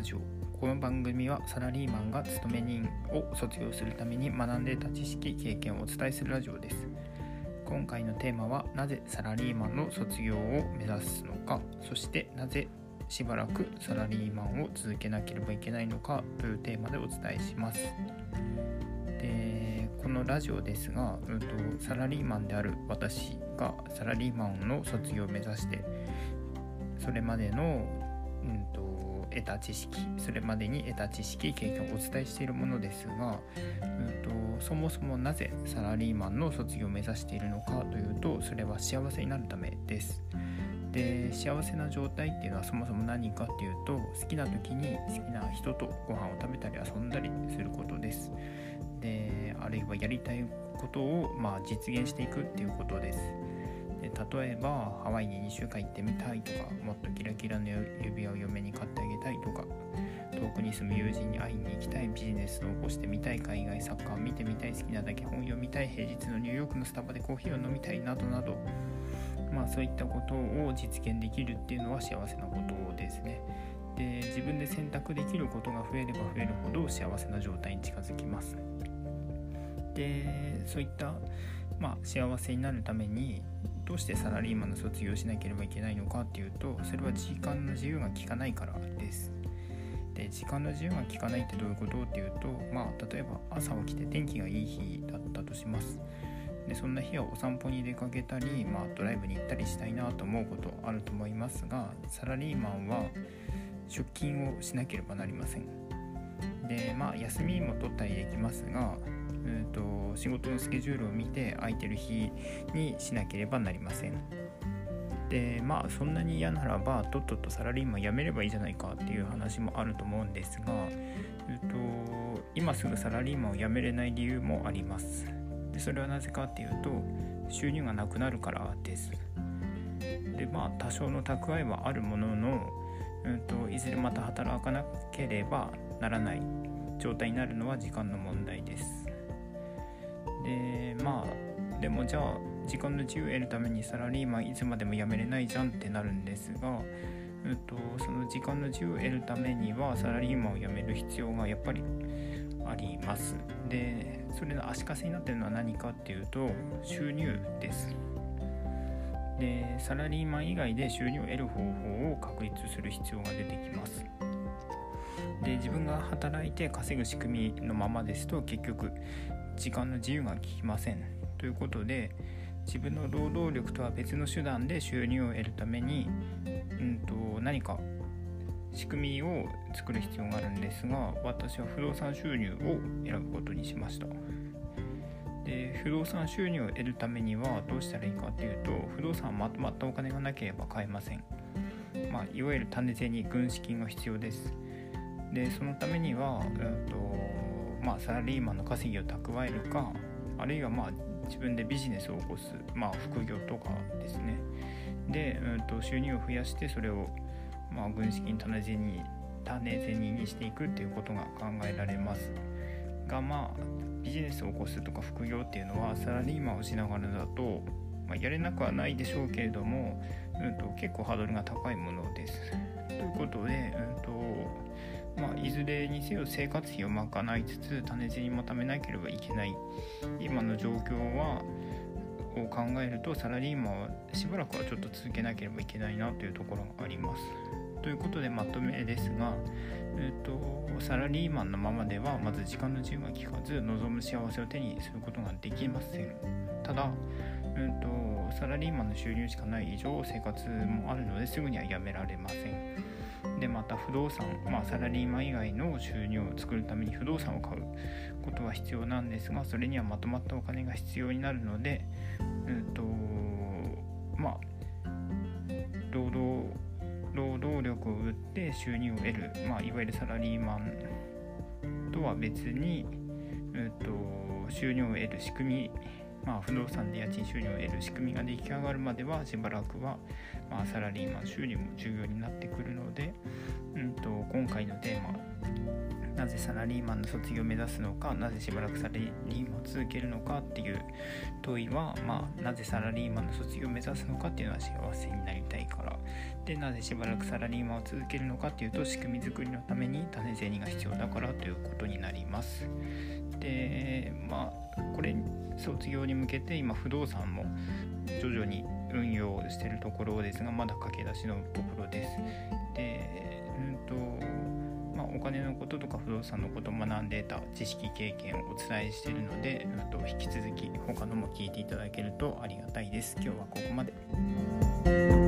ラジオ。この番組はサラリーマンが勤め人を卒業するために学んでいた知識経験をお伝えするラジオです。今回のテーマはなぜサラリーマンの卒業を目指すのか。そしてなぜしばらくサラリーマンを続けなければいけないのか。というテーマでお伝えします。でこのラジオですが、うんと、サラリーマンである私がサラリーマンの卒業を目指してそれまでの、うんと、得た知識それまでに得た知識経験をお伝えしているものですが、うんと、そもそもなぜサラリーマンの卒業を目指しているのかというとそれは幸せになるためです。で幸せな状態っていうのはそもそも何かっていうと好きな時に好きな人とご飯を食べたり遊んだりすることです。であるいはやりたいことを、まあ、実現していくっていうことです。で例えばハワイに2週間行ってみたいとかもっとキラキラの指輪を嫁に買ってあげたいとか遠くに住む友人に会いに行きたいビジネスを起こしてみたい海外サッカーを見てみたい好きなだけ本読みたい平日のニューヨークのスタバでコーヒーを飲みたいなどなどまあそういったことを実現できるっていうのは幸せなことですね。で自分で選択できることが増えれば増えるほど幸せな状態に近づきます。でそういった、まあ、幸せになるためにどうしてサラリーマンの卒業しなければいけないのかっていうとそれは時間の自由が利かないからです。で時間の自由が利かないってどういうことっていうとまあ例えば朝起きて天気がいい日だったとします。でそんな日はお散歩に出かけたり、まあ、ドライブに行ったりしたいなと思うことあると思いますがサラリーマンは出勤をしなければなりませんでまあ休みも取ったりできますが、仕事のスケジュールを見て空いてる日にしなければなりません。でまあそんなに嫌ならばとっととサラリーマン辞めればいいじゃないかっていう話もあると思うんですが、えーと、今すぐサラリーマンを辞めれない理由もあります。でそれはなぜかっていうと収入がなくなるからです。でまあ多少の蓄えはあるものの、うんといずれまた働かなければならない状態になるのは時間の問題です。でまあでもじゃあ時間の自由を得るためにサラリーマンいつまでも辞めれないじゃんってなるんですが、うんと、その時間の自由を得るためにはサラリーマンを辞める必要がやっぱりあります。でそれの足かせになってるのは何かっていうと収入です。でサラリーマン以外で収入を得る方法を確立する必要が出てきます。で自分が働いて稼ぐ仕組みのままですと結局時間の自由が利きません。ということで自分の労働力とは別の手段で収入を得るために、うんと、何か仕組みを作る必要があるんですが私は不動産収入を選ぶことにしました。で不動産収入を得るためにはどうしたらいいかっていうと不動産はまとまったお金がなければ買えません、まあ、いわゆる種銭軍資金が必要です。でそのためには、うんとまあ、サラリーマンの稼ぎを蓄えるかあるいはまあ自分でビジネスを起こす、まあ、副業とかですねで、うん、と収入を増やしてそれを、まあ、軍資金種銭種銭にしていくっていうことが考えられますがまあビジネスを起こすとか副業っていうのはサラリーマンをしながらだと、まあ、やれなくはないでしょうけれども、うんと、結構ハードルが高いものです。ということで、うん、ずれにせよ生活費を賄いつつ種銭も貯めなければいけない今の状況はを考えるとサラリーマンはしばらくはちょっと続けなければいけないなというところがあります。ということでまとめですが、えーと、サラリーマンのままではまず時間の自由が利かず望む幸せを手にすることができません。ただ、えーとサラリーマンの収入しかない以上生活もあるのですぐにはやめられません。でまた不動産、まあ、サラリーマン以外の収入を作るために不動産を買うことは必要なんですがそれにはまとまったお金が必要になるので、うんとまあ、労働労働力を売って収入を得る、まあ、いわゆるサラリーマンとは別に、うんと収入を得る仕組みまあ、不動産で家賃収入を得る仕組みが出来上がるまではしばらくは、まあ、サラリーマン収入も重要になってくるので、うんと、今回のテーマなぜサラリーマンの卒業を目指すのかなぜしばらくサラリーマンを続けるのかっていう問いは、まあ、なぜサラリーマンの卒業を目指すのかっていうのは幸せになりたいから。でなぜしばらくサラリーマンを続けるのかっていうと仕組み作りのために種銭が必要だからということになります。でまあこれ卒業に向けて今不動産も徐々に運用してるところですがまだ駆け出しのところです。でうんとまあ、お金のこととか不動産のことを学んでた知識経験をお伝えしているので、うん、と引き続き他のも聞いていただけるとありがたいです。今日はここまで。